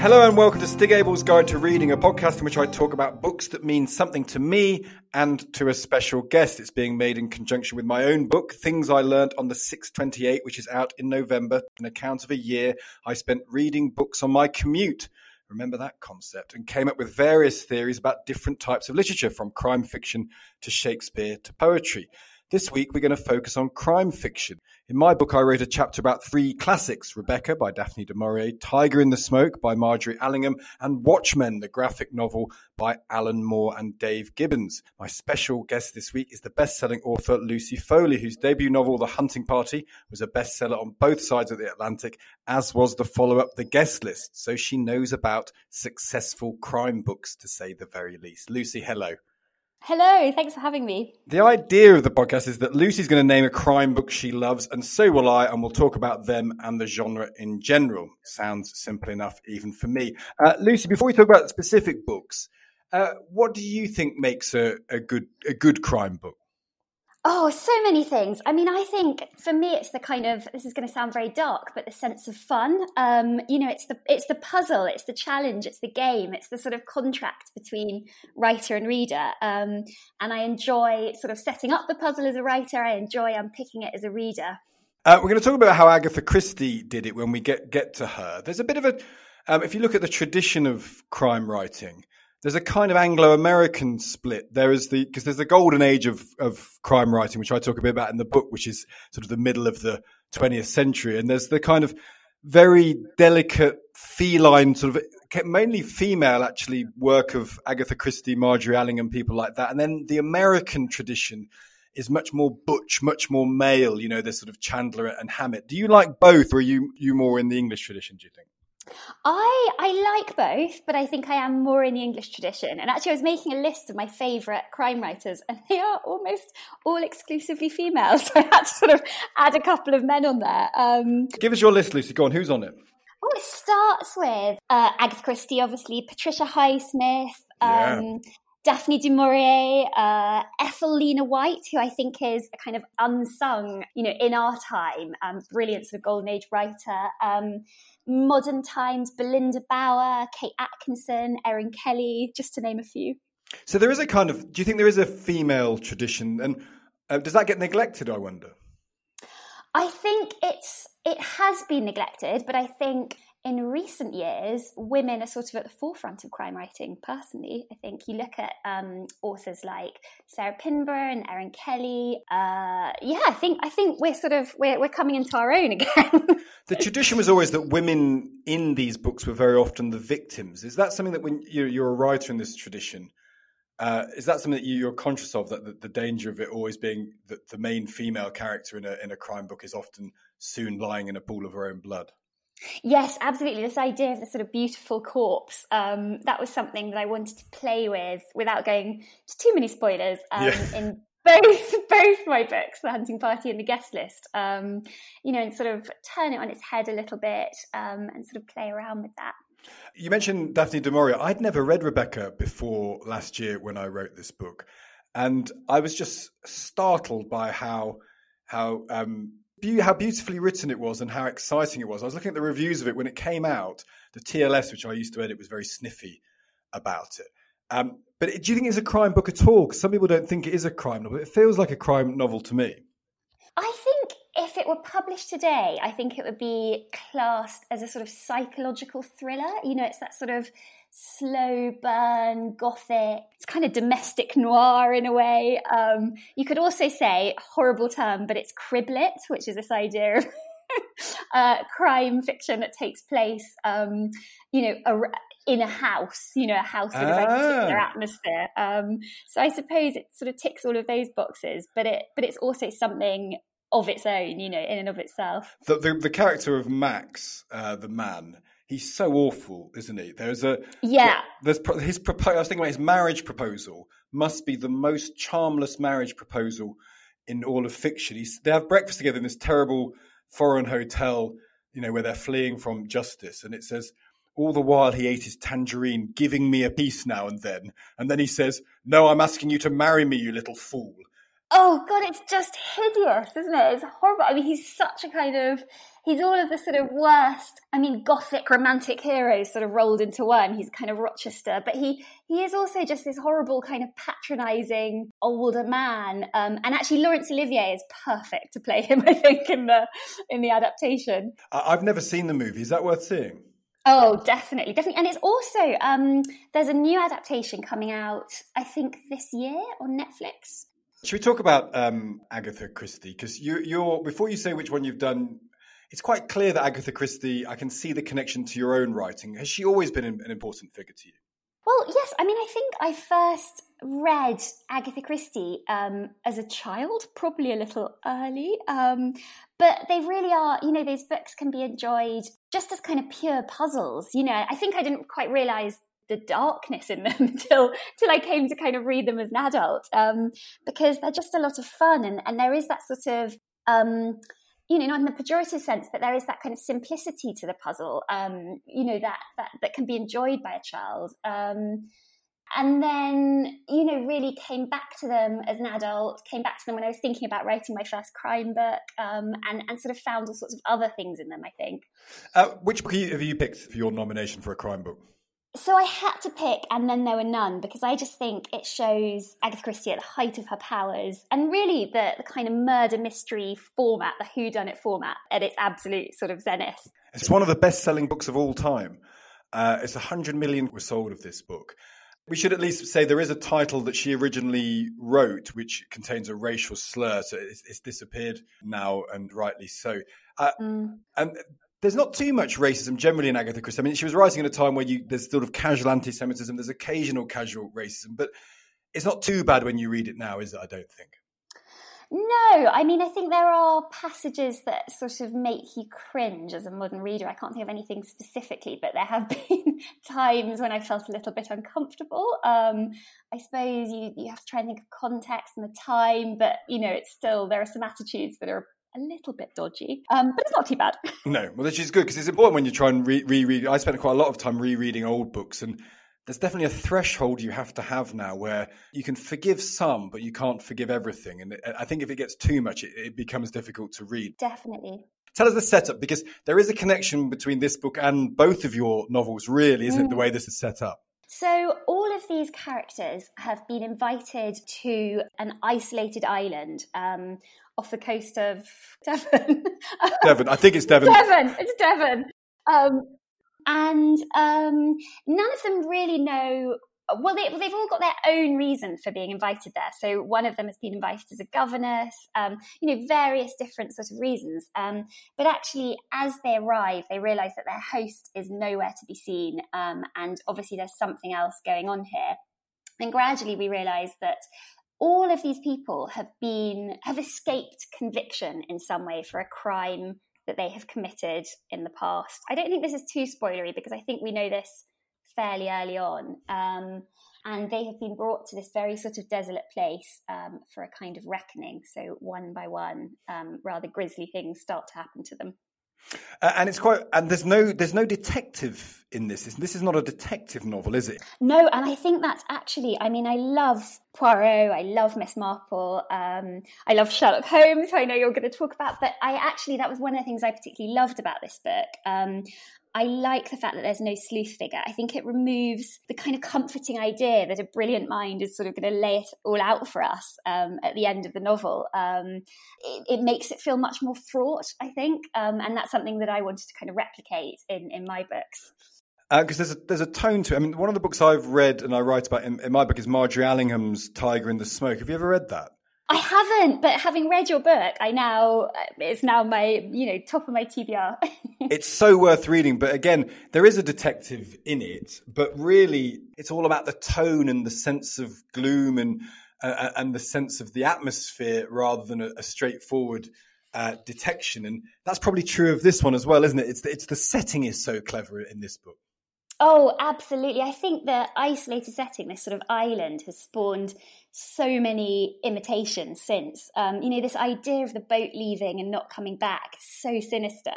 Hello and welcome to Stig Abell's Guide to Reading, a podcast in which I talk about books that mean something to me and to a special guest. It's being made in conjunction with my own book, Things I Learned on the 628, which is out in November, an account of a year I spent reading books on my commute. Remember that concept and came up with various theories about different types of literature, from crime fiction to Shakespeare to poetry. This week, we're going to focus on crime fiction. In my book, I wrote a chapter about three classics Rebecca by Daphne du Maurier, Tiger in the Smoke by Margery Allingham, and Watchmen, the graphic novel by Alan Moore and Dave Gibbons. My special guest this week is the best selling author Lucy Foley, whose debut novel, The Hunting Party, was a bestseller on both sides of the Atlantic, as was the follow up, The Guest List. So she knows about successful crime books, to say the very least. Lucy, hello. Hello, thanks for having me. The idea of the podcast is that Lucy's going to name a crime book she loves, and so will I, and we'll talk about them and the genre in general. Sounds simple enough, even for me. Uh, Lucy, before we talk about specific books, uh, what do you think makes a, a good a good crime book? Oh, so many things. I mean, I think for me, it's the kind of this is going to sound very dark, but the sense of fun. Um, you know, it's the it's the puzzle, it's the challenge, it's the game, it's the sort of contract between writer and reader. Um, and I enjoy sort of setting up the puzzle as a writer. I enjoy unpicking it as a reader. Uh, we're going to talk about how Agatha Christie did it when we get get to her. There's a bit of a um, if you look at the tradition of crime writing there's a kind of Anglo-American split. There is the because there's the golden age of of crime writing, which I talk a bit about in the book, which is sort of the middle of the 20th century, and there's the kind of very delicate feline sort of mainly female actually work of Agatha Christie, Margery Allingham, people like that, and then the American tradition is much more butch, much more male. You know, there's sort of Chandler and Hammett. Do you like both, or are you you more in the English tradition? Do you think? I I like both, but I think I am more in the English tradition. And actually, I was making a list of my favourite crime writers, and they are almost all exclusively female. So I had to sort of add a couple of men on there. Um, Give us your list, Lucy. Go on. Who's on it? Oh, it starts with uh, Agatha Christie, obviously, Patricia Highsmith, um, yeah. Daphne du Maurier, uh, Ethel Lina White, who I think is a kind of unsung, you know, in our time, um, brilliant sort of golden age writer. Um, modern times, Belinda Bauer, Kate Atkinson, Erin Kelly, just to name a few. So there is a kind of, do you think there is a female tradition? And uh, does that get neglected, I wonder? I think it's it has been neglected, but I think in recent years, women are sort of at the forefront of crime writing. Personally, I think you look at um, authors like Sarah Pinborough and Erin Kelly. Uh, yeah, I think I think we're sort of we're, we're coming into our own again. the tradition was always that women in these books were very often the victims. Is that something that when you're, you're a writer in this tradition? Uh, is that something that you're conscious of that the, the danger of it always being that the main female character in a in a crime book is often soon lying in a pool of her own blood? Yes, absolutely. This idea of the sort of beautiful corpse, um, that was something that I wanted to play with without going to too many spoilers um, yeah. in both both my books, The Hunting Party and The Guest List. Um, you know, and sort of turn it on its head a little bit um, and sort of play around with that. You mentioned Daphne du Maurier. I'd never read Rebecca before last year when I wrote this book, and I was just startled by how how um, how beautifully written it was and how exciting it was. I was looking at the reviews of it when it came out. The TLS, which I used to edit, was very sniffy about it. Um, but do you think it's a crime book at all? Because some people don't think it is a crime novel. It feels like a crime novel to me. I think if it were published today, I think it would be classed as a sort of psychological thriller. You know, it's that sort of slow burn, gothic. It's kind of domestic noir in a way. Um, you could also say, horrible term, but it's criblet, which is this idea of uh, crime fiction that takes place, um, you know, in a house, you know, a house with a very particular ah. atmosphere. Um, so I suppose it sort of ticks all of those boxes, but it, but it's also something of its own, you know, in and of itself. The, the, the character of Max, uh, the man, he's so awful, isn't he? There's a yeah. There's his proposal. I was thinking about his marriage proposal must be the most charmless marriage proposal in all of fiction. He's, they have breakfast together in this terrible foreign hotel, you know, where they're fleeing from justice, and it says. All the while he ate his tangerine, giving me a piece now and then. And then he says, No, I'm asking you to marry me, you little fool. Oh god, it's just hideous, isn't it? It's horrible. I mean, he's such a kind of he's all of the sort of worst. I mean, gothic romantic heroes sort of rolled into one. He's kind of Rochester, but he he is also just this horrible kind of patronising older man. Um, and actually, Laurence Olivier is perfect to play him. I think in the in the adaptation. I've never seen the movie. Is that worth seeing? Oh, definitely, definitely. And it's also um, there's a new adaptation coming out, I think this year on Netflix. Should we talk about um, Agatha Christie? Because you, you're before you say which one you've done, it's quite clear that Agatha Christie. I can see the connection to your own writing. Has she always been an important figure to you? Well, yes. I mean, I think I first read Agatha Christie um, as a child, probably a little early. Um, but they really are, you know, those books can be enjoyed just as kind of pure puzzles. You know, I think I didn't quite realize the darkness in them until till I came to kind of read them as an adult um, because they're just a lot of fun and, and there is that sort of um, you know not in the pejorative sense but there is that kind of simplicity to the puzzle um, you know that, that that can be enjoyed by a child. Um, and then you know really came back to them as an adult came back to them when i was thinking about writing my first crime book um, and, and sort of found all sorts of other things in them i think. Uh, which book have you picked for your nomination for a crime book so I had to pick, and then there were none because I just think it shows Agatha Christie at the height of her powers, and really the, the kind of murder mystery format, the whodunit format, at its absolute sort of zenith. It's one of the best-selling books of all time. Uh, it's 100 million were sold of this book. We should at least say there is a title that she originally wrote, which contains a racial slur. So it's, it's disappeared now, and rightly so. Uh, mm. And there's not too much racism generally in Agatha Christie. I mean, she was writing at a time where you, there's sort of casual anti-Semitism, there's occasional casual racism, but it's not too bad when you read it now, is it? I don't think. No, I mean, I think there are passages that sort of make you cringe as a modern reader. I can't think of anything specifically, but there have been times when I felt a little bit uncomfortable. Um, I suppose you, you have to try and think of context and the time, but you know, it's still there are some attitudes that are a little bit dodgy, um, but it's not too bad. no, well, which is good because it's important when you try and re- reread. I spent quite a lot of time rereading old books, and there's definitely a threshold you have to have now where you can forgive some, but you can't forgive everything. And I think if it gets too much, it, it becomes difficult to read. Definitely. Tell us the setup because there is a connection between this book and both of your novels, really, isn't mm. it? The way this is set up. So, all of these characters have been invited to an isolated island um, off the coast of Devon. Devon, I think it's Devon. Devon, it's Devon. Um, and um, none of them really know. Well, they, have all got their own reason for being invited there. So one of them has been invited as a governess. Um, you know, various different sort of reasons. Um, but actually, as they arrive, they realise that their host is nowhere to be seen, um, and obviously there's something else going on here. And gradually, we realise that all of these people have been have escaped conviction in some way for a crime that they have committed in the past. I don't think this is too spoilery because I think we know this fairly early on. Um, and they have been brought to this very sort of desolate place um, for a kind of reckoning. So one by one, um, rather grisly things start to happen to them. Uh, and it's quite and there's no there's no detective in this. This is not a detective novel is it? No and i think that's actually i mean i love poirot i love miss marple um, i love sherlock holmes i know you're going to talk about but i actually that was one of the things i particularly loved about this book. Um, I like the fact that there's no sleuth figure. I think it removes the kind of comforting idea that a brilliant mind is sort of going to lay it all out for us um, at the end of the novel. Um, it, it, makes it feel much more fraught, I think, um, and that's something that I wanted to kind of replicate in, in my books because uh, there's a there's a tone to it. I mean, one of the books I've read and I write about in, in, my book is Margery Allingham's Tiger in the Smoke. Have you ever read that? I haven't, but having read your book, I now it's now my you know top of my TBR. it's so worth reading, but again, there is a detective in it, but really, it's all about the tone and the sense of gloom and uh, and the sense of the atmosphere rather than a, a straightforward uh, detection. And that's probably true of this one as well, isn't it? It's the, it's the setting is so clever in this book. Oh, absolutely. I think the isolated setting, this sort of island, has spawned so many imitations since. Um, you know, this idea of the boat leaving and not coming back, so sinister.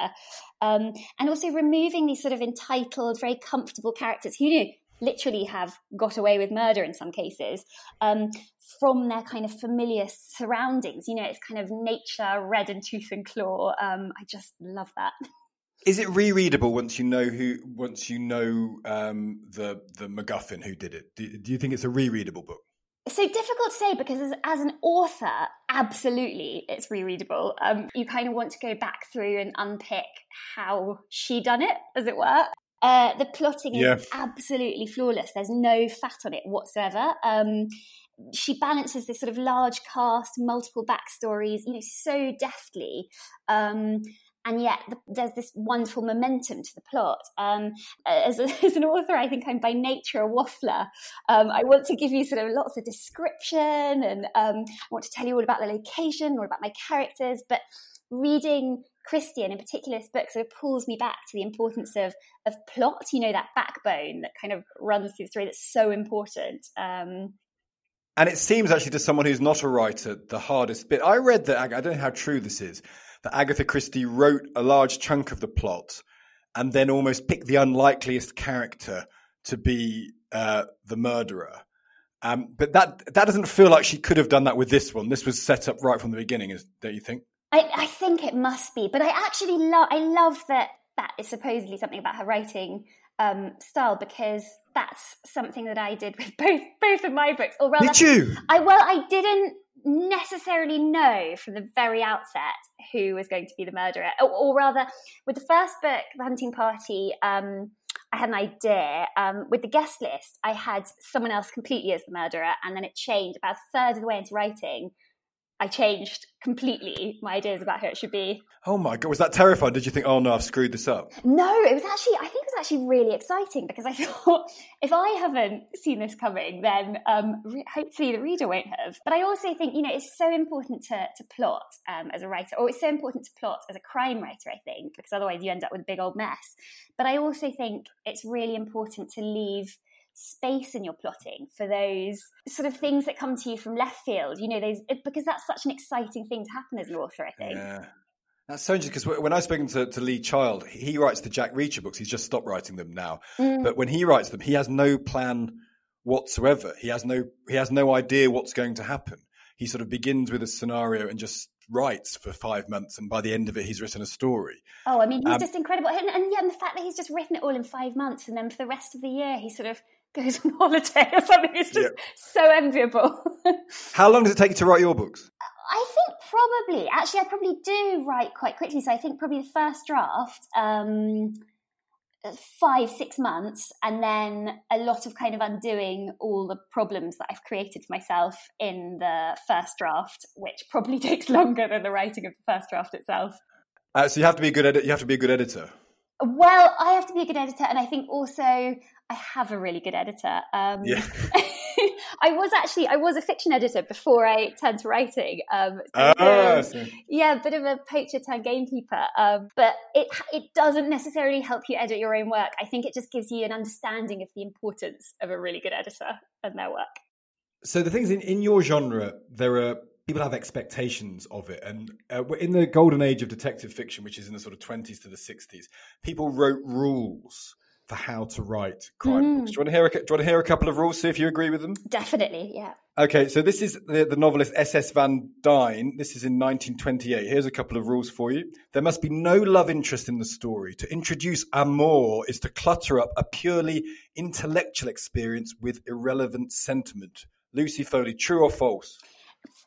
Um, and also removing these sort of entitled, very comfortable characters who, you know, literally have got away with murder in some cases um, from their kind of familiar surroundings. You know, it's kind of nature, red and tooth and claw. Um, I just love that. Is it rereadable once you know who? Once you know um, the the MacGuffin who did it? Do, do you think it's a rereadable book? So difficult to say because as, as an author, absolutely, it's rereadable. Um, you kind of want to go back through and unpick how she done it, as it were. Uh, the plotting yeah. is absolutely flawless. There's no fat on it whatsoever. Um, she balances this sort of large cast, multiple backstories, you know, so deftly. Um, and yet the, there's this wonderful momentum to the plot. Um, as, a, as, an author, I think I'm by nature a waffler. Um, I want to give you sort of lots of description and um, I want to tell you all about the location, or about my characters, but reading Christie, in particular this book sort of pulls me back to the importance of of plot, you know, that backbone that kind of runs through the story that's so important. Um, and it seems actually to someone who's not a writer, the hardest bit. I read that, I don't know how true this is, that Agatha Christie wrote a large chunk of the plot and then almost picked the unlikeliest character to be uh, the murderer. Um, but that that doesn't feel like she could have done that with this one. This was set up right from the beginning, is, don't you think? I, I think it must be, but I actually love I love that that is supposedly something about her writing um, style because that's something that I did with both both of my books. Or rather, did you? I well, I didn't necessarily know from the very outset who was going to be the murderer, or, or rather, with the first book, The Hunting Party. Um, I had an idea. Um, with the guest list, I had someone else completely as the murderer, and then it changed about a third of the way into writing. I changed completely my ideas about who it should be. Oh my god, was that terrifying? Did you think, oh no, I've screwed this up? No, it was actually, I think it was actually really exciting because I thought if I haven't seen this coming, then um, re- hopefully the reader won't have. But I also think, you know, it's so important to, to plot um, as a writer, or it's so important to plot as a crime writer, I think, because otherwise you end up with a big old mess. But I also think it's really important to leave space in your plotting for those sort of things that come to you from left field you know those because that's such an exciting thing to happen as an author i think yeah that's so interesting because when I've spoken to, to Lee Child, he writes the Jack Reacher books. He's just stopped writing them now. Mm. But when he writes them, he has no plan whatsoever. He has no he has no idea what's going to happen. He sort of begins with a scenario and just writes for five months, and by the end of it, he's written a story. Oh, I mean, he's um, just incredible, and, and yeah, and the fact that he's just written it all in five months, and then for the rest of the year, he sort of goes on holiday or something. It's just yeah. so enviable. How long does it take you to write your books? I think probably, actually, I probably do write quite quickly. So I think probably the first draft, um, five, six months, and then a lot of kind of undoing all the problems that I've created for myself in the first draft, which probably takes longer than the writing of the first draft itself. Uh, so you have to be a good edit. You have to be a good editor. Well, I have to be a good editor, and I think also I have a really good editor. Um, yeah. I was actually I was a fiction editor before I turned to writing. Um, so ah, yeah, a bit of a poacher turned gamekeeper. Um, but it it doesn't necessarily help you edit your own work. I think it just gives you an understanding of the importance of a really good editor and their work. So the things in in your genre, there are people have expectations of it. And uh, we're in the golden age of detective fiction, which is in the sort of 20s to the 60s, people wrote rules for how to write crime mm. books. Do you, want to hear a, do you want to hear a couple of rules, see if you agree with them? Definitely, yeah. Okay, so this is the, the novelist S.S. Van Dyne. This is in 1928. Here's a couple of rules for you. There must be no love interest in the story. To introduce amour is to clutter up a purely intellectual experience with irrelevant sentiment. Lucy Foley, true or false?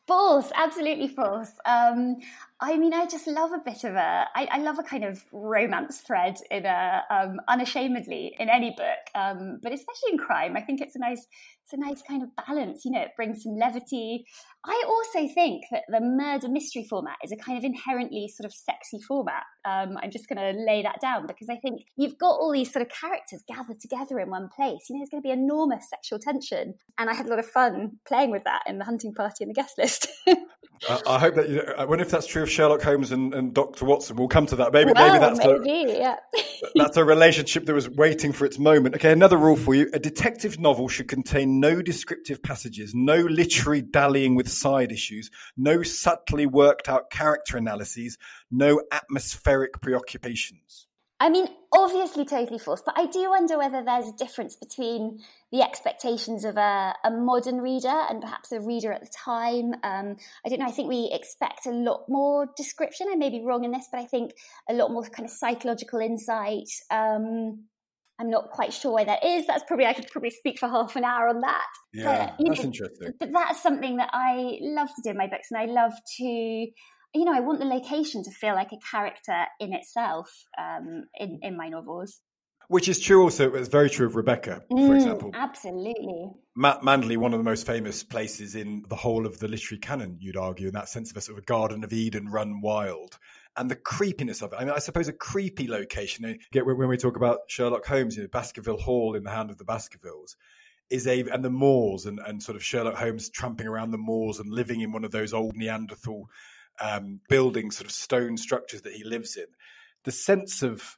False, absolutely false. Um, I mean, I just love a bit of a. I, I love a kind of romance thread in a um, unashamedly in any book, um, but especially in crime. I think it's a nice it's a nice kind of balance. You know, it brings some levity. I also think that the murder mystery format is a kind of inherently sort of sexy format. Um, I'm just going to lay that down because I think you've got all these sort of characters gathered together in one place. You know, there's going to be enormous sexual tension, and I had a lot of fun playing with that in the hunting party and the guest list. I, I hope that you know, I wonder if that's true of Sherlock Holmes and, and Doctor Watson. We'll come to that. Maybe well, maybe that's maybe, a, yeah. that's a relationship that was waiting for its moment. Okay, another rule for you: a detective novel should contain no descriptive passages, no literary dallying with side issues, no subtly worked out character analyses, no atmospheric preoccupations. I mean, obviously totally false, but I do wonder whether there's a difference between the expectations of a, a modern reader and perhaps a reader at the time. Um, I don't know, I think we expect a lot more description. I may be wrong in this, but I think a lot more kind of psychological insight. Um, I'm not quite sure why that is. That's probably I could probably speak for half an hour on that. Yeah, but, that's know, interesting. But that's something that I love to do in my books, and I love to you know, I want the location to feel like a character in itself um, in, in my novels. Which is true also, it's very true of Rebecca, for mm, example. Absolutely. Matt Manderley, one of the most famous places in the whole of the literary canon, you'd argue, in that sense of a sort of a Garden of Eden run wild. And the creepiness of it. I mean, I suppose a creepy location. When we talk about Sherlock Holmes, you know, Baskerville Hall in The Hound of the Baskervilles is a and the moors and, and sort of Sherlock Holmes tramping around the moors and living in one of those old Neanderthal um, building sort of stone structures that he lives in. The sense of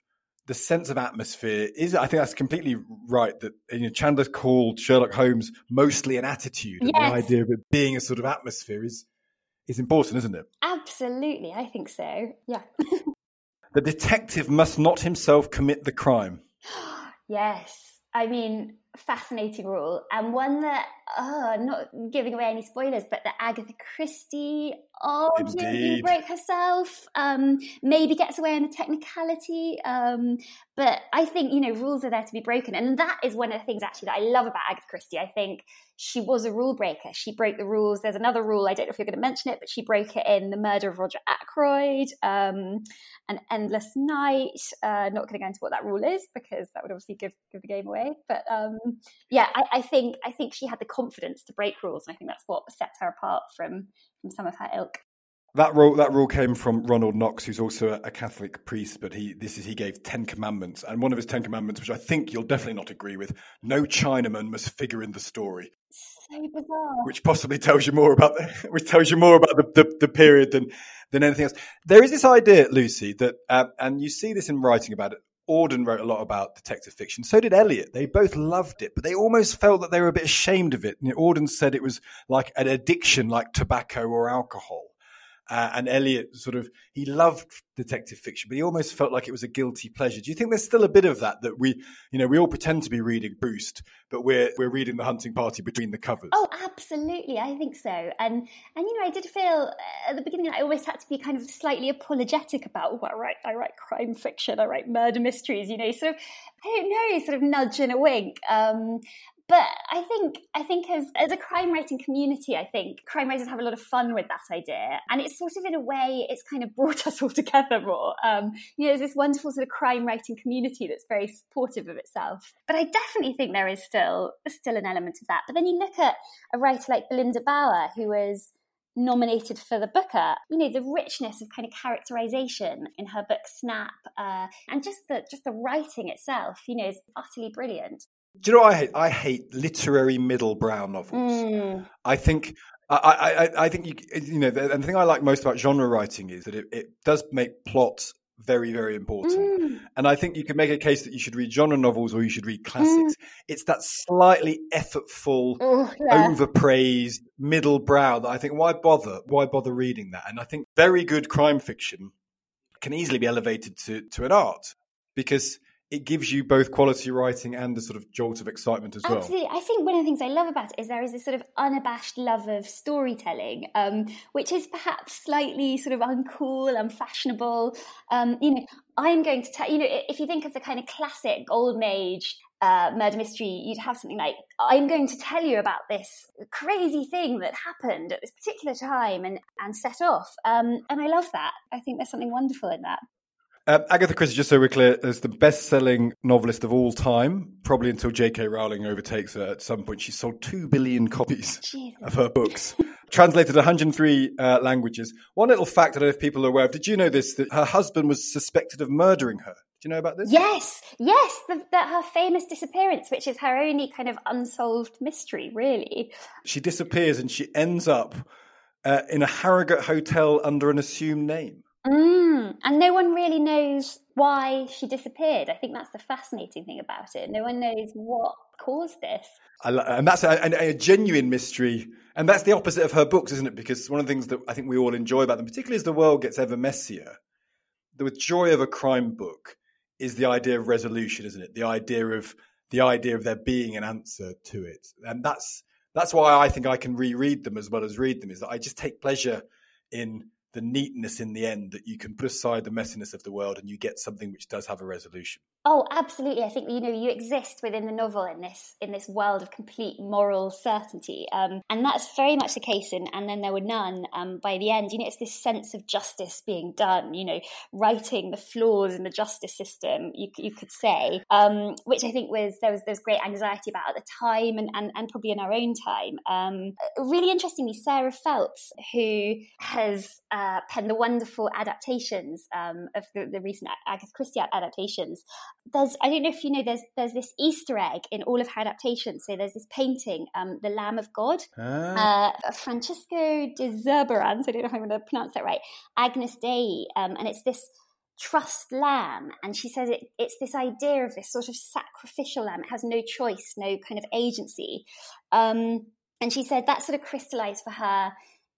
the sense of atmosphere is I think that's completely right that you know Chandler called Sherlock Holmes mostly an attitude yes. and the idea of it being a sort of atmosphere is is important isn't it absolutely I think so yeah the detective must not himself commit the crime yes I mean fascinating rule and one that oh, not giving away any spoilers but the agatha christie arguably break herself um, maybe gets away on a technicality um, but i think you know rules are there to be broken and that is one of the things actually that i love about agatha christie. I think she was a rule breaker. She broke the rules. There's another rule i don't know if you're going to mention it but she broke it in the murder of roger ackroyd um, an endless night. Uh, not going to go into what that rule is because that would obviously give, give the game away but um, yeah, I, I, think I think she had the confidence to break rules, and I think that's what sets her apart from from some of her ilk. That rule that rule came from Ronald Knox, who's also a, Catholic priest, but he this is he gave Ten Commandments, and one of his Ten Commandments, which I think you'll definitely not agree with, no Chinaman must figure in the story. So bizarre. Which possibly tells you more about the, which tells you more about the, the, the period than than anything else. There is this idea, Lucy, that uh, and you see this in writing about it Auden wrote a lot about detective fiction. So did Eliot. They both loved it, but they almost felt that they were a bit ashamed of it. You know, Auden said it was like an addiction, like tobacco or alcohol. Uh, and Eliot sort of he loved detective fiction, but he almost felt like it was a guilty pleasure. Do you think there's still a bit of that that we, you know, we all pretend to be reading Proust, but we're we're reading the Hunting Party between the covers? Oh, absolutely, I think so. And and you know, I did feel uh, at the beginning I always had to be kind of slightly apologetic about, oh, I write I write crime fiction, I write murder mysteries, you know, of I don't know, sort of nudge and a wink. Um, but I think I think as as a crime writing community, I think crime writers have a lot of fun with that idea, and it's sort of in a way it's kind of brought us all together more. Um, you know, there's this wonderful sort of crime writing community that's very supportive of itself. But I definitely think there is still still an element of that. But then you look at a writer like Belinda Bauer, who was nominated for the Booker. You know, the richness of kind of characterization in her book Snap, uh, and just the just the writing itself, you know, is utterly brilliant. Do you know what I hate? I hate literary middle brow novels. Mm. I think I, I, I think you, you know, the, and the thing I like most about genre writing is that it, it does make plots very, very important. Mm. And I think you can make a case that you should read genre novels or you should read classics. Mm. It's that slightly effortful, oh, yeah. overpraised middle brow that I think, why bother? Why bother reading that? And I think very good crime fiction can easily be elevated to, to an art because it gives you both quality writing and a sort of jolt of excitement as well. Absolutely. I think one of the things I love about it is there is this sort of unabashed love of storytelling, um, which is perhaps slightly sort of uncool, unfashionable. Um, you know, I'm going to tell you know if you think of the kind of classic golden age uh, murder mystery, you'd have something like, I'm going to tell you about this crazy thing that happened at this particular time and, and set off. Um, and I love that. I think there's something wonderful in that. Uh, Agatha Christie, just so we're clear, is the best-selling novelist of all time, probably until J.K. Rowling overtakes her at some point. She sold two billion copies Jesus. of her books, translated 103 uh, languages. One little fact I don't know if people are aware of. Did you know this? That her husband was suspected of murdering her. Do you know about this? Yes, yes, the, that her famous disappearance, which is her only kind of unsolved mystery, really. She disappears and she ends up uh, in a Harrogate hotel under an assumed name. Mm, and no one really knows why she disappeared. I think that's the fascinating thing about it. No one knows what caused this. and that's a, a, a, genuine mystery. And that's the opposite of her books, isn't it? Because one of the things that I think we all enjoy about them, particularly as the world gets ever messier, the joy of a crime book is the idea of resolution, isn't it? The idea of the idea of there being an answer to it, and that's that's why I think I can reread them as well as read them. Is that I just take pleasure in the neatness in the end that you can put aside the messiness of the world and you get something which does have a resolution. Oh, absolutely. I think you know you exist within the novel in this in this world of complete moral certainty, um, and that's very much the case. In and then there were none. Um, by the end, you know, it's this sense of justice being done. You know, righting the flaws in the justice system. You, you could say, um, which I think was there was there's great anxiety about at the time, and and, and probably in our own time. Um, really interestingly, Sarah Phelps, who has uh, penned the wonderful adaptations um, of the, the recent Agatha Christie adaptations there's I don't know if you know there's there's this Easter egg in all of her adaptations. So there's this painting, um, the Lamb of God, ah. uh, Francisco de Zurbarán. I don't know if I'm going to pronounce that right. Agnus Dei, um, and it's this trussed lamb and she says it, it's this idea of this sort of sacrificial lamb it has no choice no kind of agency um, and she said that sort of crystallized for her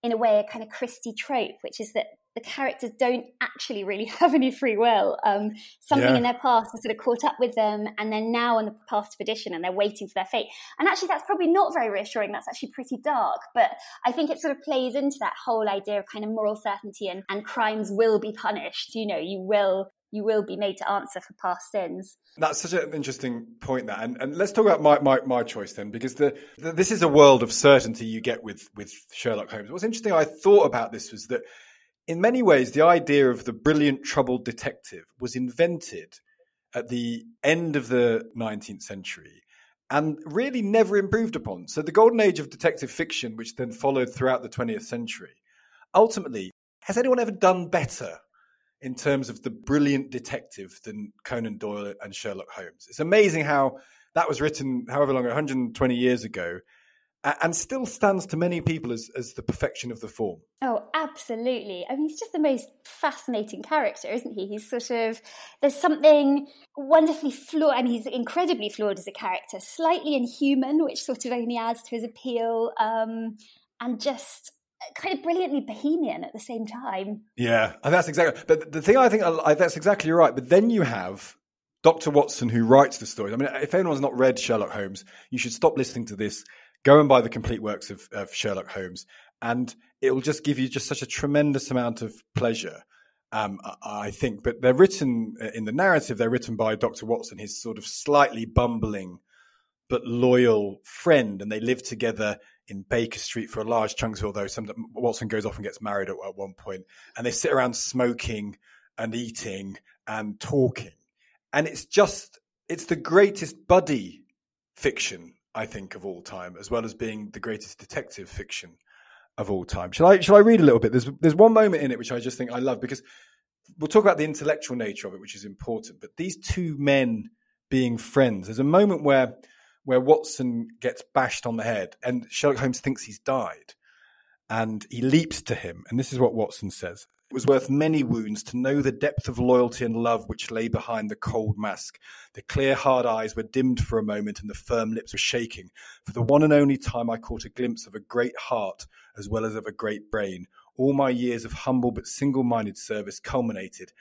in a way a kind of Christie trope which is that the characters don't actually really have any free will. Um, something yeah. in their past has sort of caught up with them, and they're now on the path to perdition, and they're waiting for their fate. And actually, that's probably not very reassuring. That's actually pretty dark. But I think it sort of plays into that whole idea of kind of moral certainty and, and crimes will be punished. You know, you will you will be made to answer for past sins. That's such an interesting point. That and, and let's talk about my, my, my choice then, because the, the, this is a world of certainty you get with with Sherlock Holmes. What's interesting, I thought about this was that in many ways, the idea of the brilliant troubled detective was invented at the end of the 19th century and really never improved upon. So, the golden age of detective fiction, which then followed throughout the 20th century, ultimately, has anyone ever done better in terms of the brilliant detective than Conan Doyle and Sherlock Holmes? It's amazing how that was written, however long, 120 years ago, and still stands to many people as, as the perfection of the form. Oh, absolutely. I mean, he's just the most fascinating character, isn't he? He's sort of, there's something wonderfully flawed. I mean, he's incredibly flawed as a character, slightly inhuman, which sort of only adds to his appeal, um, and just kind of brilliantly bohemian at the same time. Yeah, and that's exactly. But the thing I think I, that's exactly right. But then you have Dr. Watson who writes the story. I mean, if anyone's not read Sherlock Holmes, you should stop listening to this go and buy the complete works of, of Sherlock Holmes, and it will just give you just such a tremendous amount of pleasure. Um, I think, but they're written uh, in the narrative. They're written by Doctor Watson, his sort of slightly bumbling but loyal friend, and they live together in Baker Street for a large chunk of it, although some Watson goes off and gets married at, at one point, and they sit around smoking and eating and talking, and it's just it's the greatest buddy fiction I think, of all time, as well as being the greatest detective fiction of all time. Shall I shall I read a little bit? There's there's one moment in it which I just think I love because we'll talk about the intellectual nature of it, which is important. But these two men being friends, there's a moment where where Watson gets bashed on the head and Sherlock Holmes thinks he's died. And he leaps to him. And this is what Watson says. It was worth many wounds to know the depth of loyalty and love which lay behind the cold mask. The clear, hard eyes were dimmed for a moment and the firm lips were shaking. For the one and only time I caught a glimpse of a great heart as well as of a great brain. All my years of humble but single minded service culminated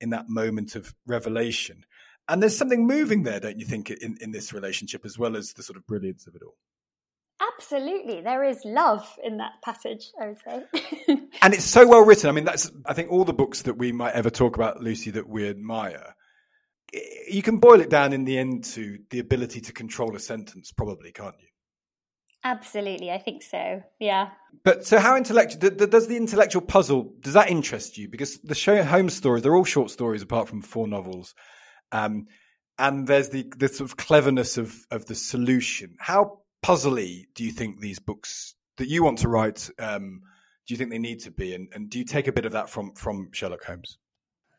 in that moment of revelation. And there's something moving there, don't you think, in, in this relationship, as well as the sort of brilliance of it all? Absolutely, there is love in that passage. I would say, and it's so well written. I mean, that's I think all the books that we might ever talk about, Lucy, that we admire. Eh, you can boil it down in the end to the ability to control a sentence, probably, can't you? Absolutely, I think so. Yeah. But so, how intellectual does the intellectual puzzle does that interest you? Because the show Holmes stories, they're all short stories apart from four novels, um, and there's the the sort of cleverness of of the solution. How puzzly do you think these books that you want to write um, do you think they need to be and, and do you take a bit of that from from sherlock holmes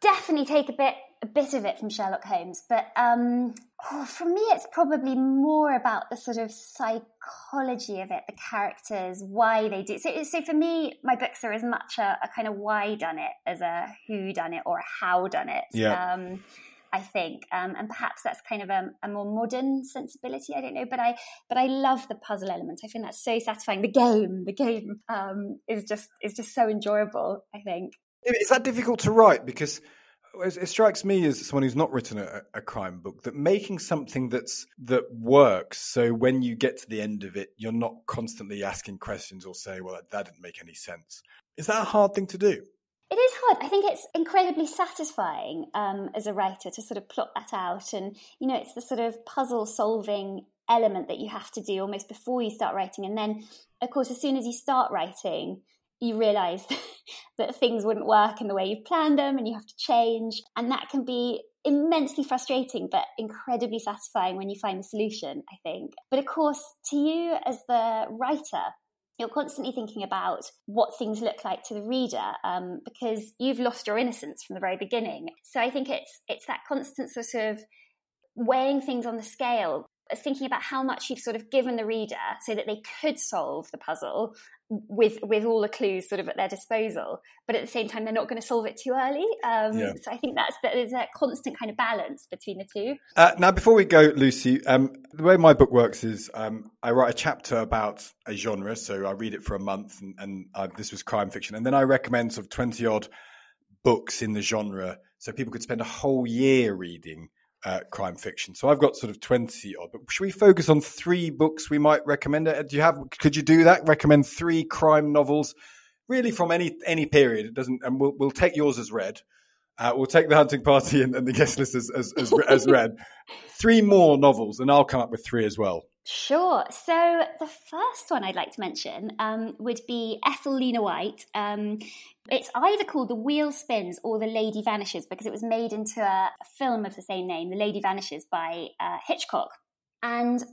definitely take a bit a bit of it from Sherlock Holmes, but um, oh, for me, it's probably more about the sort of psychology of it, the characters, why they do. So, so for me, my books are as much a, a kind of why done it as a who done it or a how done it. Yeah. Um, I think, um, and perhaps that's kind of a, a, more modern sensibility. I don't know, but I but I love the puzzle element. I think that's so satisfying. The game, the game um, is just is just so enjoyable. I think. Is that difficult to write because it strikes me as someone who's not written a, a, crime book that making something that's that works so when you get to the end of it you're not constantly asking questions or saying well that, that didn't make any sense is that a hard thing to do it is hard. I think it's incredibly satisfying um, as a writer to sort of plot that out. And, you know, it's the sort of puzzle solving element that you have to do almost before you start writing. And then, of course, as soon as you start writing, you realize that things wouldn't work in the way you've planned them and you have to change. And that can be immensely frustrating, but incredibly satisfying when you find the solution, I think. But of course, to you as the writer, you're constantly thinking about what things look like to the reader um, because you've lost your innocence from the very beginning. So I think it's it's that constant sort of weighing things on the scale thinking about how much you've sort of given the reader so that they could solve the puzzle with with all the clues sort of at their disposal. But at the same time they're not going to solve it too early. Um, yeah. so i think that's there's a constant kind of balance between the two. Uh, now before we go lucy um, the way my book works is um, i write a chapter about a genre so i read it for a month and, and uh, this was crime fiction. And then i recommend sort of 20 odd books in the genre so people could spend a whole year reading uh, crime fiction. So I've got sort of 20 odd, but should we focus on three books we might recommend? Uh, do you have, could you do that? Recommend three crime novels, really from any, any period. It doesn't, and we'll, we'll take yours as read. Uh, we'll take the hunting party and, and the guest list as, as, as, as read. three more novels, and I'll come up with three as well. Sure. So the first one I'd like to mention um, would be Ethel Lina White. Um, it's either called The Wheel Spins or The Lady Vanishes because it was made into a, film of the same name, The Lady Vanishes by uh, Hitchcock. And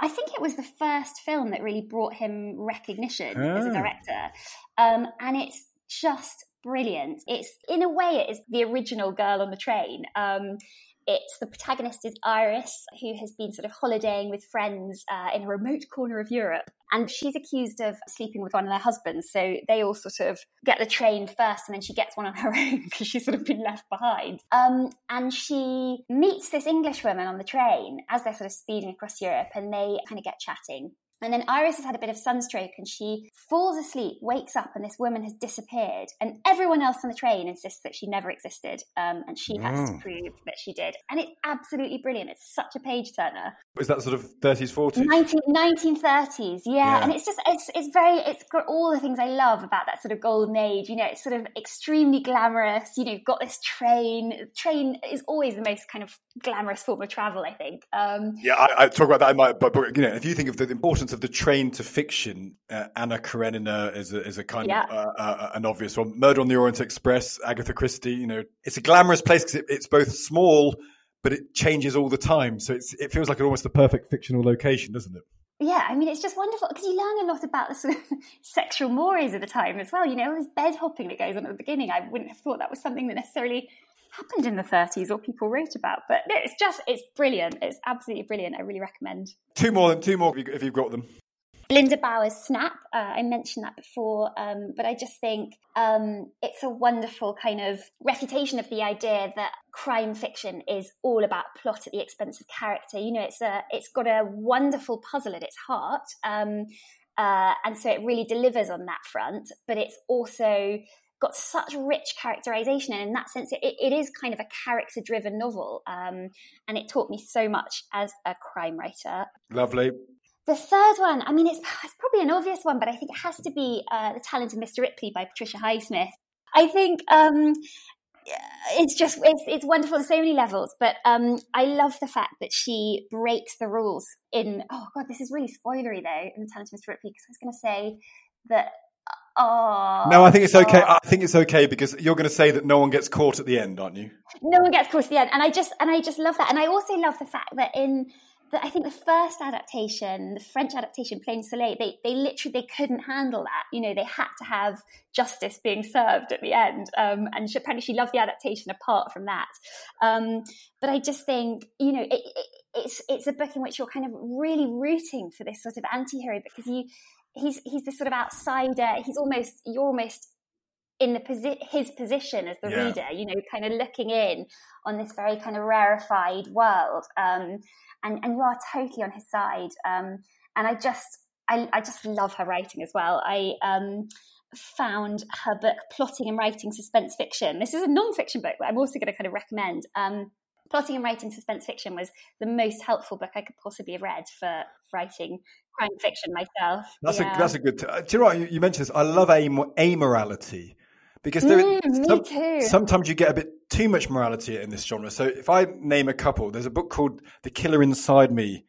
I think it was the first film that really brought him recognition oh. as a ah. director. Um, and it's just brilliant. It's in a way it is the original Girl on the Train. It's the protagonist is Iris, who has been sort of holidaying with friends uh, in a remote corner of Europe. And she's accused of sleeping with one of their husbands. So they all sort of get the train first, and then she gets one on her own because she's sort of been left behind. Um, and she meets this English woman on the train as they're sort of speeding across Europe, and they kind of get chatting. And then Iris has had a bit of sunstroke and she falls asleep, wakes up, and this woman has disappeared. And everyone else on the train insists that she never existed. Um, and she has to mm. prove that she did. And it's absolutely brilliant. It's such a page turner. Is that sort of 30s, 40s? 19, 1930s, yeah. yeah. And it's just, it's, it's very, it's got all the things I love about that sort of golden age. You know, it's sort of extremely glamorous. You know, you've got this train. Train is always the most kind of glamorous form of travel, I think. Um, yeah, I, I, talk about that in my book. You know, if you think of the importance of the train to fiction, uh, Anna Karenina is a, is a kind yeah. of uh, uh, an obvious one. Murder on the Orient Express, Agatha Christie. You know, it's a glamorous place because it, it's both small, but it changes all the time. So it feels like it's almost the perfect fictional location, doesn't it? Yeah, I mean, it's just wonderful because you learn a lot about the sort of sexual mores of the time as well. You know, this bed hopping that goes on at the beginning. I wouldn't have thought that was something that necessarily happened in the 30s or people wrote about. But it's just, it's brilliant. It's absolutely brilliant. I really recommend. Two more, two more if you've got them. Linda Bauer's Snap. Uh, I mentioned that before, um, but I just think um, it's a wonderful kind of refutation of the idea that crime fiction is all about plot at the expense of character. You know, it's a it's got a wonderful puzzle at its heart, um, uh, and so it really delivers on that front. But it's also got such rich characterization and in that sense. It, it is kind of a character driven novel um, and it taught me so much as a crime writer. Lovely. The third one i mean it's, it's probably an obvious one but i think it has to be uh, the talent of mr ripley by patricia highsmith. I think um, it's just it's, it's wonderful on so many levels but um, i love the fact that she breaks the rules in oh god this is really spoilery though in the talent of mr ripley because i was going to say that Oh no, I think it's okay. I think it's okay because you're going to say that no one gets caught at the end, aren't you? No one gets caught at the end, and I just and I just love that, and I also love the fact that in the, I think the first adaptation, the French adaptation, Plein Soleil, they they literally they couldn't handle that. You know, they had to have justice being served at the end, um, and she, apparently she loved the adaptation apart from that. Um, but I just think you know it, it, it's it's a book in which you're kind of really rooting for this sort of anti-hero because you he's he's this sort of outsider. He's almost you're almost in the posi- his position as the yeah. reader, you know, kind of looking in on this very kind of rarefied world, um, and and you are totally on his side. Um, and I just I, I just love her writing as well. I um, found her book, Plotting and Writing Suspense Fiction. This is a non-fiction book, but I'm also going to kind of recommend. Um, Plotting and Writing Suspense Fiction was the most helpful book I could possibly have read for writing crime fiction myself. That's yeah. a that's a good. T- do you know what you, you mentioned this? I love am- amorality because there mm, some, sometimes you get a bit too much morality in this genre. So if I name a couple, there's a book called The Killer Inside Me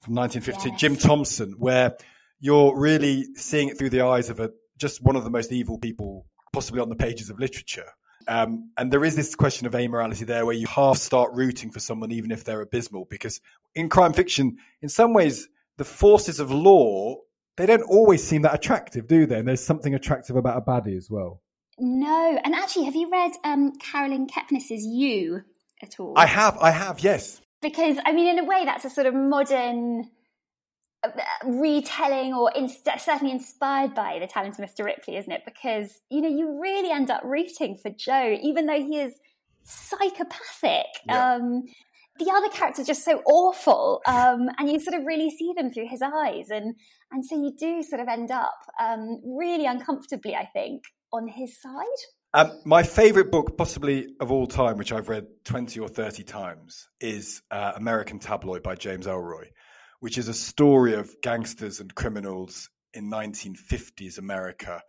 from 1950, yes. Jim Thompson, where you're really seeing it through the eyes of a just one of the most evil people possibly on the pages of literature. Um, and there is this question of amorality there where you half start rooting for someone even if they're abysmal because in crime fiction, in some ways, the forces of law, they don't always seem that attractive, do they? And there's something attractive about a baddie as well. No. And actually, have you read um, Caroline Kepnes's You at all? I have, I have, yes. Because, I mean, in a way, that's a sort of modern uh, retelling or in, certainly inspired by the talent of Mr. Ripley, isn't it? Because, you know, you really end up rooting for Joe, even though he is psychopathic. Yeah. Um, the other characters are just so awful, um, and you sort of really see them through his eyes, and and so you do sort of end up um, really uncomfortably, I think, on his side. Um, my favourite book, possibly of all time, which I've read twenty or thirty times, is uh, American Tabloid by James Ellroy, which is a story of gangsters and criminals in 1950s America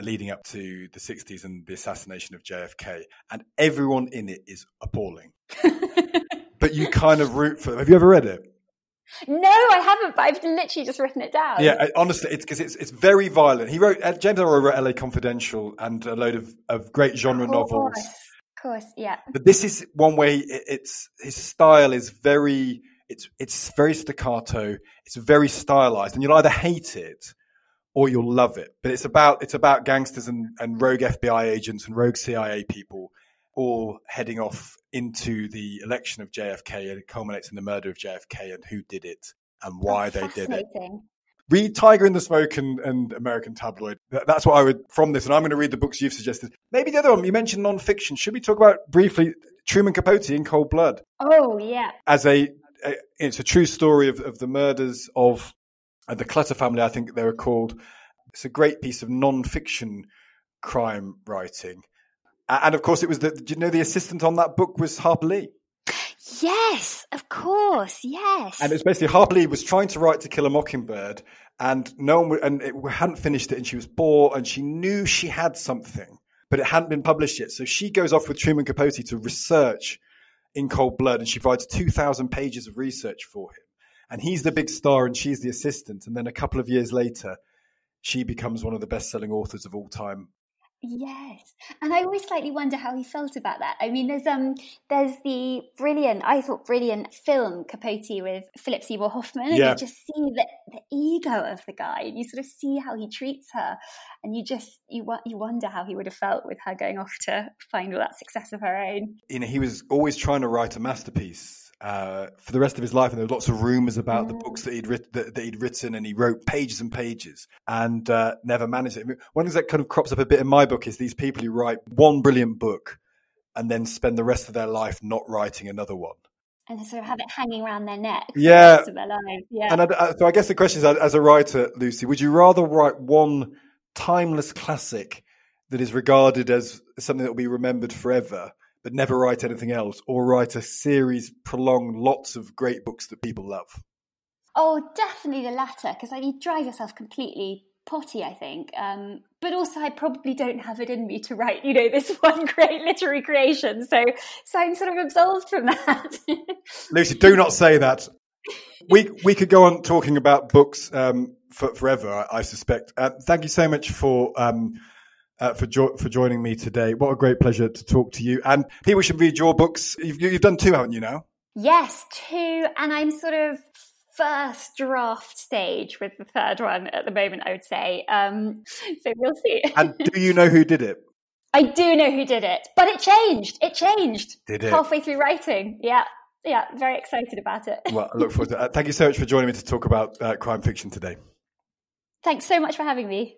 leading up to the 60s and the assassination of JFK. And everyone in it is appalling. but you kind of root for them. Have you ever read it? No, I haven't, but I've literally just written it down. Yeah, honestly, it's because it's it's very violent. He wrote uh, James Ellroy wrote L.A. Confidential and a load of, of great genre of novels. Of course, yeah. But this is one way. It, it's his style is very. It's it's very staccato. It's very stylized, and you'll either hate it or you'll love it. But it's about it's about gangsters and, and rogue FBI agents and rogue CIA people all heading off into the election of JFK and it culminates in the murder of JFK and who did it and why they did it. Read Tiger in the Smoke and, and American Tabloid. That's what I would from this, and I'm going to read the books you've suggested. Maybe the other one you mentioned non-fiction. Should we talk about briefly Truman Capote in Cold Blood? Oh yeah, as a, a it's a true story of, of the murders of uh, the Clutter family. I think they were called. It's a great piece of non-fiction crime writing and of course, it was the, do you know, the assistant on that book was Harper Lee. Yes, of course, yes. And it's basically Harper Lee was trying to write To Kill a Mockingbird, and no one and it hadn't finished it, and she was bored, and she knew she had something, but it hadn't been published yet. So she goes off with Truman Capote to research in cold blood, and she provides two thousand pages of research for him. And he's the big star, and she's the assistant. And then a couple of years later, she becomes one of the best-selling authors of all time Yes, and I always slightly wonder how he felt about that. I mean, there's um, there's the brilliant, I thought brilliant film Capote with Philip Seymour Hoffman, and yeah. you just see the, the ego of the guy, and you sort of see how he treats her, and you just you want you wonder how he would have felt with her going off to find all that success of her own. You know, he was always trying to write a masterpiece uh, for the rest of his life, and there were lots of rumors about mm. the books that he'd, writ- that, that, he'd written, and he wrote pages and pages, and uh, never managed it. one thing that kind of crops up a bit in my book is these people who write one brilliant book and then spend the rest of their life not writing another one. And sort of have it hanging around their neck. Yeah. The yeah. And I, so I guess the question is, as a writer, Lucy, would you rather write one timeless classic that is regarded as something that will be remembered forever? But never write anything else, or write a series, prolong lots of great books that people love? Oh, definitely the latter, because I you drive yourself completely potty, I think. Um, but also, I probably don't have it in me to write, you know, this one great literary creation. So, so I'm sort of absolved from that. Lucy, do not say that. We we could go on talking about books um, for, forever. I, I suspect. Uh, thank you so much for. Um, uh, for jo- for joining me today. What a great pleasure to talk to you. And people should read your books. You've, you've done two, haven't you? Now. Yes, two, and I'm sort of first draft stage with the third one at the moment. I would say. Um, so we'll see. and do you know who did it? I do know who did it, but it changed. It changed. Did it? Halfway through writing. Yeah. Yeah, very excited about it. well, I look forward to it. Uh, thank you so much for joining me to talk about uh, crime fiction today. Thanks so much for having me.